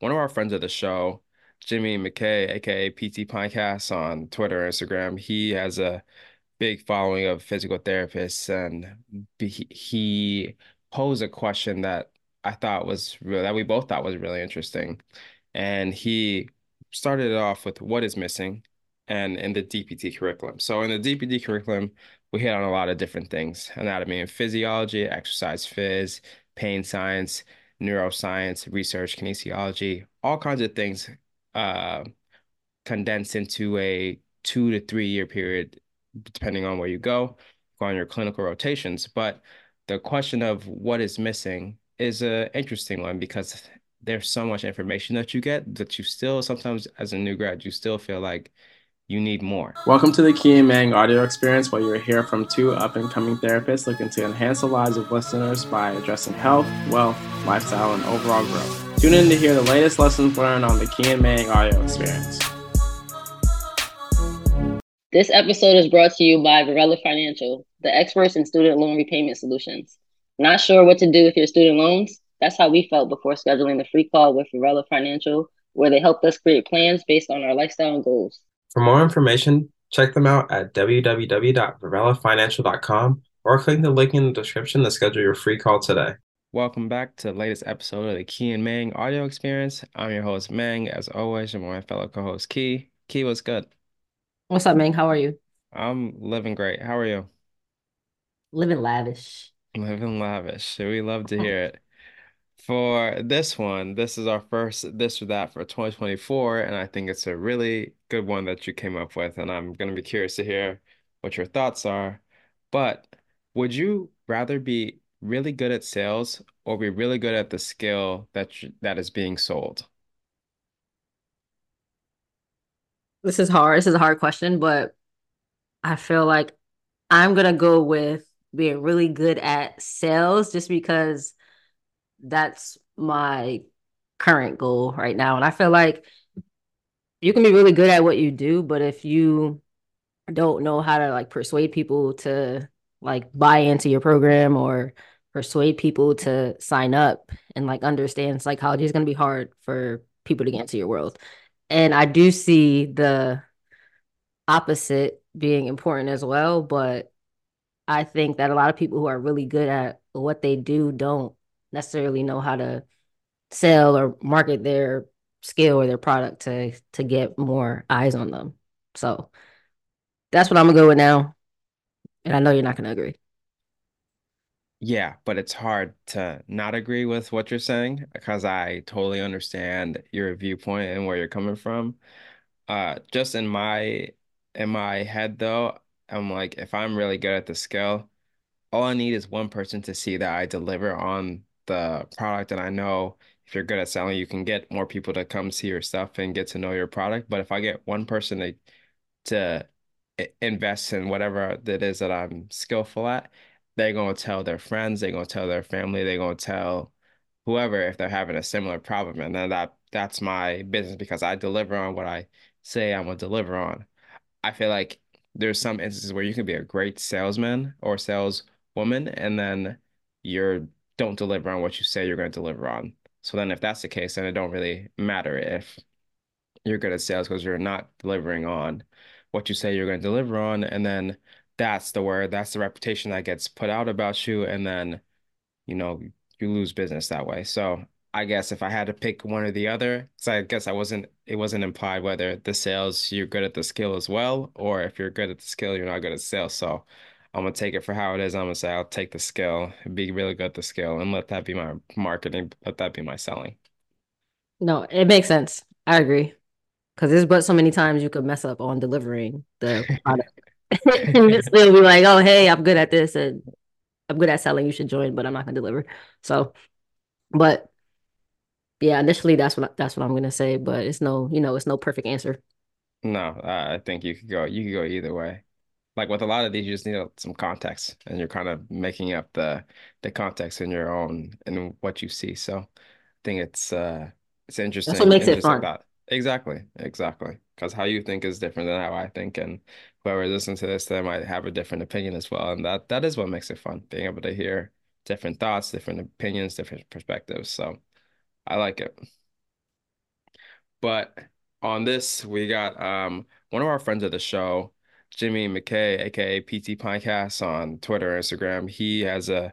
one of our friends of the show, Jimmy McKay, aka PT Podcast on Twitter Instagram, he has a big following of physical therapists, and he posed a question that I thought was real that we both thought was really interesting, and he started it off with what is missing, and in the DPT curriculum. So in the DPT curriculum, we hit on a lot of different things: anatomy and physiology, exercise phys, pain science, neuroscience, research, kinesiology, all kinds of things uh, condensed into a two to three year period depending on where you go, go on your clinical rotations. But the question of what is missing is an interesting one because there's so much information that you get that you still sometimes as a new grad you still feel like you need more. Welcome to the Key and Mang audio experience where you'll hear from two up and coming therapists looking to enhance the lives of listeners by addressing health, wealth, lifestyle, and overall growth. Tune in to hear the latest lessons learned on the Key and Mang audio experience. This episode is brought to you by Varela Financial, the experts in student loan repayment solutions. Not sure what to do with your student loans? That's how we felt before scheduling the free call with Varela Financial, where they helped us create plans based on our lifestyle and goals. For more information, check them out at www.varelafinancial.com or click the link in the description to schedule your free call today. Welcome back to the latest episode of the Key and Mang audio experience. I'm your host, Mang. As always, I'm my fellow co host, Key. Key, what's good? What's up, Mang? How are you? I'm living great. How are you? Living lavish. Living lavish. We love to hear it. For this one, this is our first this or that for 2024, and I think it's a really good one that you came up with, and I'm going to be curious to hear what your thoughts are. But would you rather be really good at sales or be really good at the skill that you, that is being sold? This is hard. This is a hard question, but I feel like I'm gonna go with being really good at sales just because that's my current goal right now. And I feel like you can be really good at what you do, but if you don't know how to like persuade people to like buy into your program or persuade people to sign up and like understand psychology is going to be hard for people to get into your world. And I do see the opposite being important as well, but I think that a lot of people who are really good at what they do don't necessarily know how to sell or market their skill or their product to to get more eyes on them. So that's what I'm gonna go with now. And I know you're not gonna agree. Yeah, but it's hard to not agree with what you're saying because I totally understand your viewpoint and where you're coming from. Uh, just in my in my head though, I'm like, if I'm really good at the skill, all I need is one person to see that I deliver on the product, and I know if you're good at selling, you can get more people to come see your stuff and get to know your product. But if I get one person to to invest in whatever it is that I'm skillful at, they're gonna tell their friends, they're gonna tell their family, they're gonna tell whoever if they're having a similar problem. And then that that's my business because I deliver on what I say I'm gonna deliver on. I feel like there's some instances where you can be a great salesman or saleswoman and then you're don't deliver on what you say you're gonna deliver on. So then if that's the case, then it don't really matter if you're good at sales because you're not delivering on what you say you're going to deliver on. And then that's the word, that's the reputation that gets put out about you. And then, you know, you lose business that way. So I guess if I had to pick one or the other, so I guess I wasn't, it wasn't implied whether the sales, you're good at the skill as well, or if you're good at the skill, you're not good at sales. So I'm gonna take it for how it is. I'm gonna say I'll take the skill, be really good at the skill, and let that be my marketing, let that be my selling. No, it makes sense. I agree. Cause there's but so many times you could mess up on delivering the product. and still be like, oh hey, I'm good at this and I'm good at selling, you should join, but I'm not gonna deliver. So but yeah, initially that's what that's what I'm gonna say, but it's no, you know, it's no perfect answer. No, I think you could go you could go either way. Like with a lot of these, you just need some context, and you're kind of making up the the context in your own and what you see. So I think it's uh it's interesting. That's what makes it fun. About, exactly, exactly because how you think is different than how I think, and whoever listens to this, they might have a different opinion as well, and that that is what makes it fun, being able to hear different thoughts, different opinions, different perspectives. So I like it. But on this, we got um one of our friends of the show, Jimmy McKay, aka PT Podcast on Twitter Instagram. He has a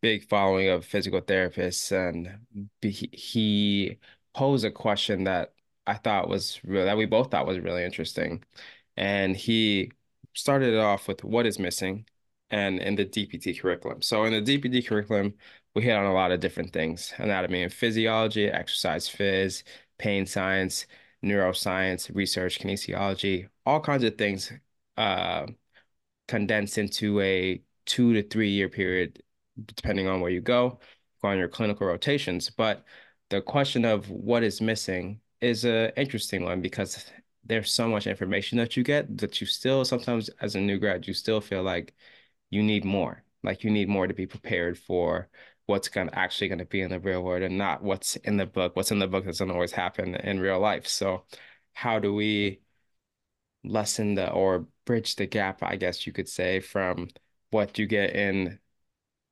big following of physical therapists, and he, he posed a question that I thought was real that we both thought was really interesting. And he started it off with what is missing and in the DPT curriculum. So in the DPT curriculum, we hit on a lot of different things, anatomy and physiology, exercise phys, pain science, neuroscience, research, kinesiology, all kinds of things uh, condensed into a two to three year period, depending on where you go, on your clinical rotations. But the question of what is missing is an interesting one because there's so much information that you get that you still sometimes as a new grad, you still feel like you need more. Like you need more to be prepared for what's going to actually going to be in the real world and not what's in the book. What's in the book doesn't always happen in real life. So how do we lessen the or bridge the gap, I guess you could say, from what you get in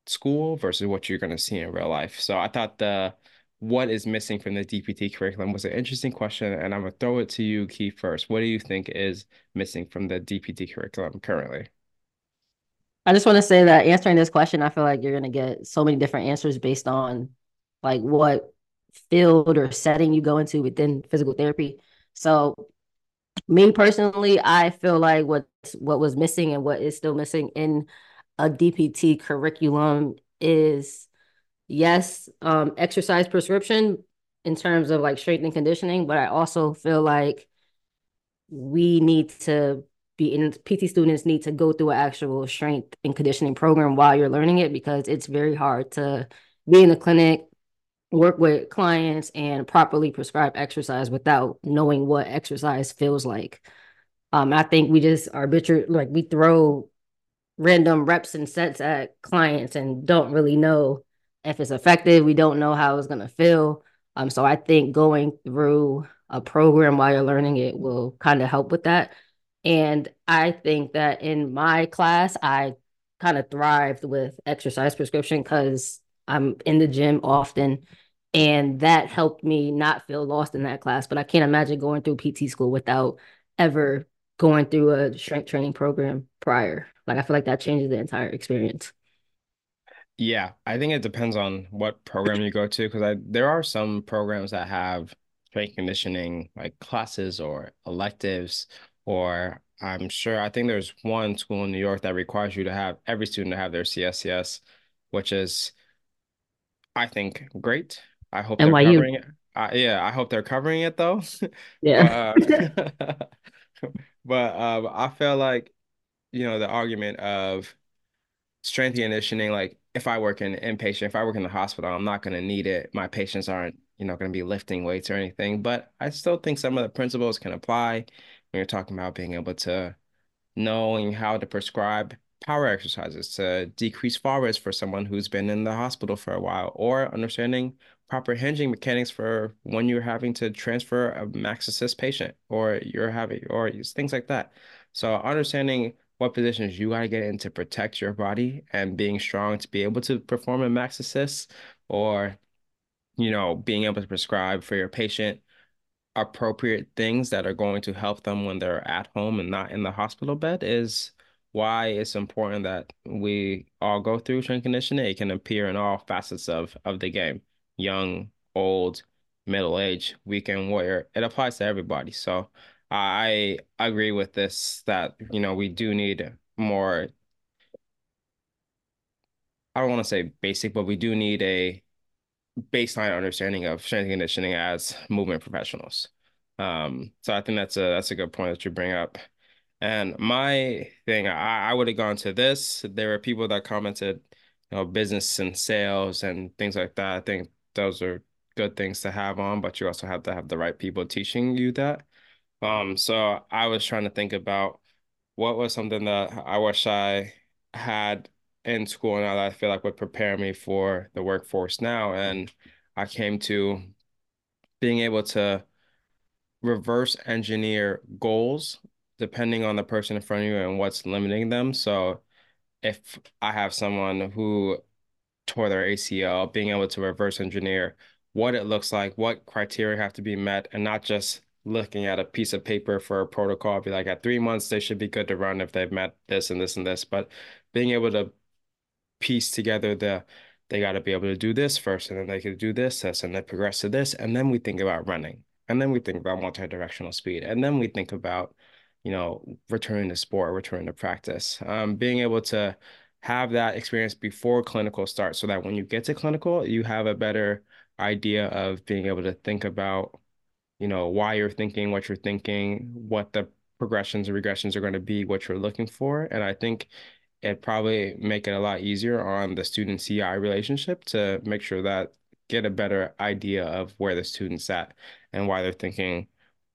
school versus what you're going to see in real life. So I thought the what is missing from the DPT curriculum was an interesting question, and I'm gonna throw it to you, Keith, first. What do you think is missing from the DPT curriculum currently? I just want to say that answering this question, I feel like you're gonna get so many different answers based on like what field or setting you go into within physical therapy. So me personally, I feel like what what was missing and what is still missing in a DPT curriculum is yes, um, exercise prescription in terms of like strength and conditioning, but I also feel like we need to be in PT students need to go through an actual strength and conditioning program while you're learning it because it's very hard to be in the clinic, work with clients, and properly prescribe exercise without knowing what exercise feels like. Um, I think we just arbitrary like we throw random reps and sets at clients and don't really know if it's effective. We don't know how it's gonna feel. Um, so I think going through a program while you're learning it will kind of help with that. And I think that in my class, I kind of thrived with exercise prescription because I'm in the gym often. And that helped me not feel lost in that class. But I can't imagine going through PT school without ever going through a strength training program prior. Like I feel like that changes the entire experience. Yeah, I think it depends on what program you go to because there are some programs that have strength conditioning like classes or electives, or I'm sure I think there's one school in New York that requires you to have every student to have their CSCS, which is I think great. I hope they're covering it. Uh, yeah, I hope they're covering it though. Yeah. But uh, but um, I feel like you know the argument of strength conditioning, like if I work in inpatient, if I work in the hospital, I'm not going to need it. My patients aren't, you know, going to be lifting weights or anything, but I still think some of the principles can apply when you're talking about being able to knowing how to prescribe power exercises to decrease fall rates for someone who's been in the hospital for a while, or understanding proper hinging mechanics for when you're having to transfer a max assist patient, or you're having, or things like that. So understanding what positions you got to get in to protect your body and being strong to be able to perform a max assist, or you know, being able to prescribe for your patient appropriate things that are going to help them when they're at home and not in the hospital bed is why it's important that we all go through strength conditioning. It can appear in all facets of of the game, young, old, middle age, weekend warrior. It applies to everybody. So I agree with this that, you know, we do need more, I don't want to say basic, but we do need a baseline understanding of strength conditioning as movement professionals. Um, so I think that's a that's a good point that you bring up. And my thing, I, I would have gone to this. There were people that commented, you know, business and sales and things like that. I think those are good things to have on, but you also have to have the right people teaching you that. Um, so I was trying to think about what was something that I wish I had in school now that I feel like would prepare me for the workforce now. And I came to being able to reverse engineer goals depending on the person in front of you and what's limiting them. So if I have someone who tore their ACL, being able to reverse engineer what it looks like, what criteria have to be met, and not just looking at a piece of paper for a protocol. Be like, at three months, they should be good to run if they've met this and this and this. But being able to piece together the they got to be able to do this first, and then they could do this, this, and then progress to this, and then we think about running, and then we think about multi-directional speed, and then we think about, you know, returning to sport, returning to practice. Um, being able to have that experience before clinical starts, so that when you get to clinical, you have a better idea of being able to think about, you know, why you're thinking, what you're thinking, what the progressions and regressions are going to be, what you're looking for, and I think it'd probably make it a lot easier on the student CI relationship to make sure that get a better idea of where the student's at and why they're thinking,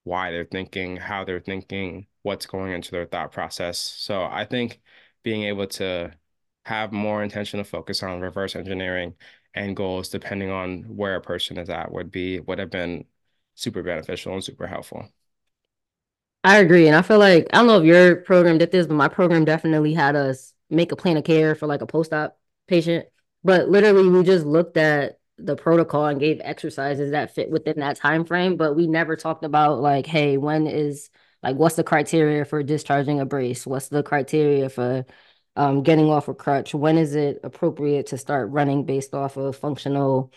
why they're thinking, how they're thinking, what's going into their thought process. So I think being able to have more intention to focus on reverse engineering and goals depending on where a person is at would be would have been super beneficial and super helpful. I agree. And I feel like I don't know if your program did this, but my program definitely had us make a plan of care for like a post-op patient. But literally we just looked at the protocol and gave exercises that fit within that time frame. But we never talked about like, hey, when is like what's the criteria for discharging a brace? What's the criteria for um, getting off a crutch? When is it appropriate to start running based off of functional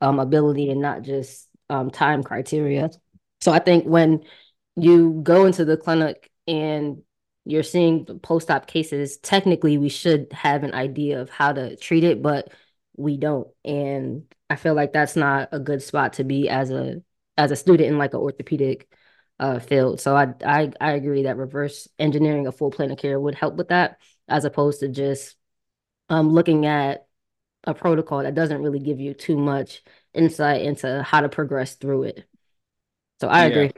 um, ability and not just um, time criteria? So I think when you go into the clinic and you're seeing post-op cases, technically we should have an idea of how to treat it, but we don't. And I feel like that's not a good spot to be as a as a student in like an orthopedic uh, field. So I, I I agree that reverse engineering a full plan of care would help with that, as opposed to just um looking at a protocol that doesn't really give you too much insight into how to progress through it. So I Yeah. agree.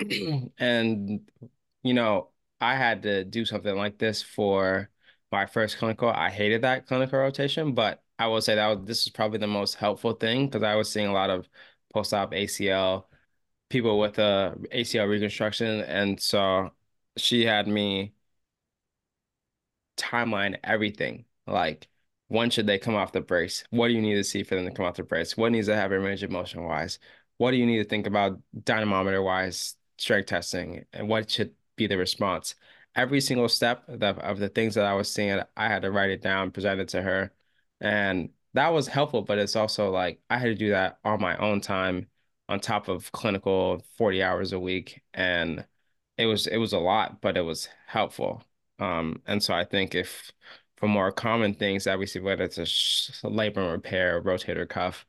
And, you know, I had to do something like this for my first clinical. I hated that clinical rotation, but I will say that was, this is probably the most helpful thing because I was seeing a lot of post-op ACL people with uh, a ACL reconstruction. And so she had me timeline everything. Like, when should they come off the brace? What do you need to see for them to come off the brace? What needs to happen range of motion wise? What do you need to think about dynamometer wise, strength testing, and what should be the response? Every single step of the things that I was seeing, I had to write it down, present it to her. And that was helpful, but it's also like I had to do that on my own time on top of clinical 40 hours a week. And it was it was a lot, but it was helpful. Um, and so I think if for more common things that we see, whether it's a labrum repair, rotator cuff,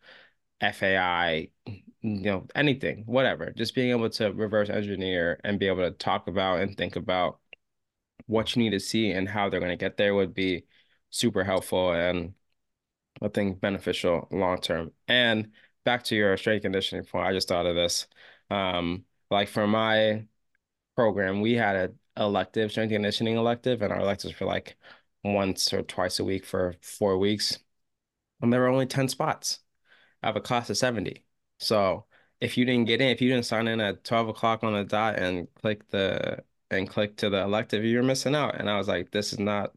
FAI, you know, anything, whatever, just being able to reverse engineer and be able to talk about and think about what you need to see and how they're going to get there would be super helpful and I think beneficial long term. And back to your strength conditioning point, I just thought of this. Um, like for my program, we had a elective, strength conditioning elective, and our electives were like once or twice a week for four weeks. And there were only 10 spots out of a class of 70. So if you didn't get in, if you didn't sign in at 12 o'clock on the dot and click the and click to the elective, you're missing out. And I was like, this is not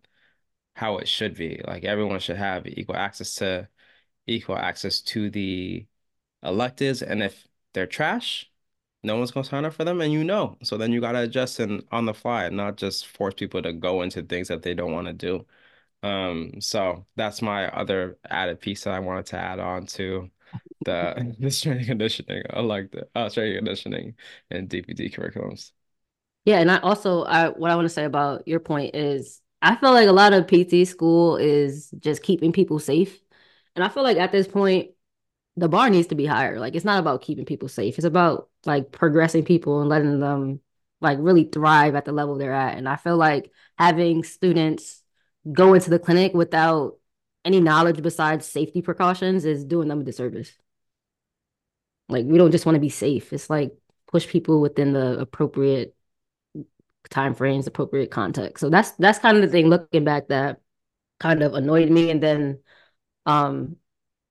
how it should be. Like everyone should have equal access to equal access to the electives. And if they're trash, no one's gonna sign up for them, and you know. So then you gotta adjust and on the fly, and not just force people to go into things that they don't want to do. Um, so that's my other added piece that I wanted to add on to the the strength conditioning. I like the uh, strength conditioning and DPT curriculums. Yeah, and I also I what I want to say about your point is I feel like a lot of PT school is just keeping people safe. And I feel like at this point the bar needs to be higher. Like it's not about keeping people safe. It's about like progressing people and letting them like really thrive at the level they're at. And I feel like having students go into the clinic without any knowledge besides safety precautions is doing them a disservice. Like we don't just want to be safe. It's like push people within the appropriate time frames, appropriate context. So that's that's kind of the thing looking back that kind of annoyed me. And then um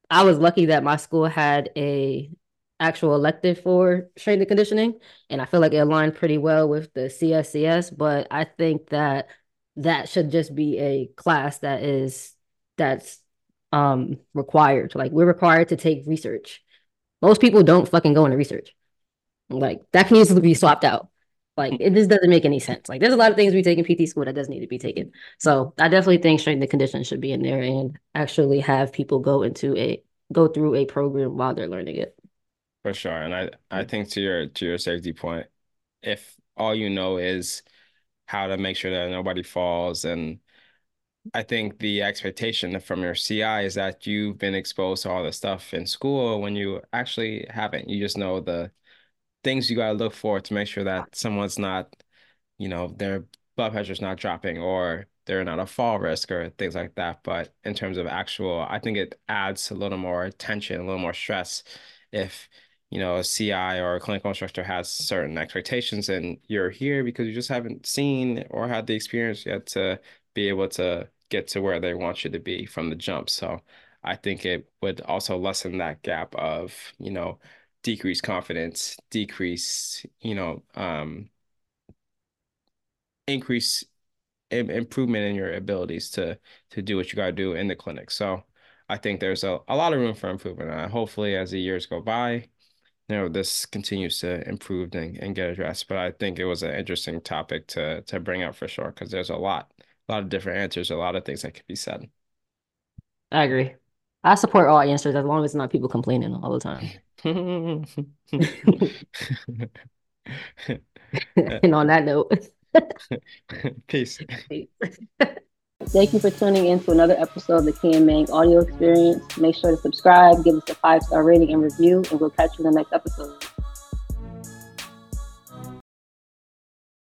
I was lucky that my school had a actual elective for strength and conditioning, and I feel like it aligned pretty well with the CSCS. But I think that that should just be a class that is that's um required. Like we're required to take research. Most people don't fucking go into research. Like that can easily be swapped out. Like mm. it just doesn't make any sense. Like there's a lot of things we take in PT school that doesn't need to be taken. So I definitely think strength and conditioning should be in there and actually have people go into a go through a program while they're learning it. For sure. And I, I mm. think to your to your safety point, if all you know is how to make sure that nobody falls and I think the expectation from your CI is that you've been exposed to all this stuff in school when you actually haven't. You just know the things you got to look for to make sure that someone's not, you know, their blood pressure's not dropping or they're not a fall risk or things like that. But in terms of actual, I think it adds a little more tension, a little more stress if, you know, a CI or a clinical instructor has certain expectations and you're here because you just haven't seen or had the experience yet to be able to get to where they want you to be from the jump. So I think it would also lessen that gap of, you know, decrease confidence, decrease, you know, um, increase improvement in your abilities to to do what you got to do in the clinic. So I think there's a, a lot of room for improvement. Uh, hopefully, as the years go by, you know, this continues to improve and, and get addressed. But I think it was an interesting topic to to bring up for sure because there's a lot, a lot of different answers, a lot of things that could be said. I agree. I support all answers as long as it's not people complaining all the time. and on that note, peace. Thank you for tuning in to another episode of the Key and Mang audio experience. Make sure to subscribe, give us a five star rating and review, and we'll catch you in the next episode.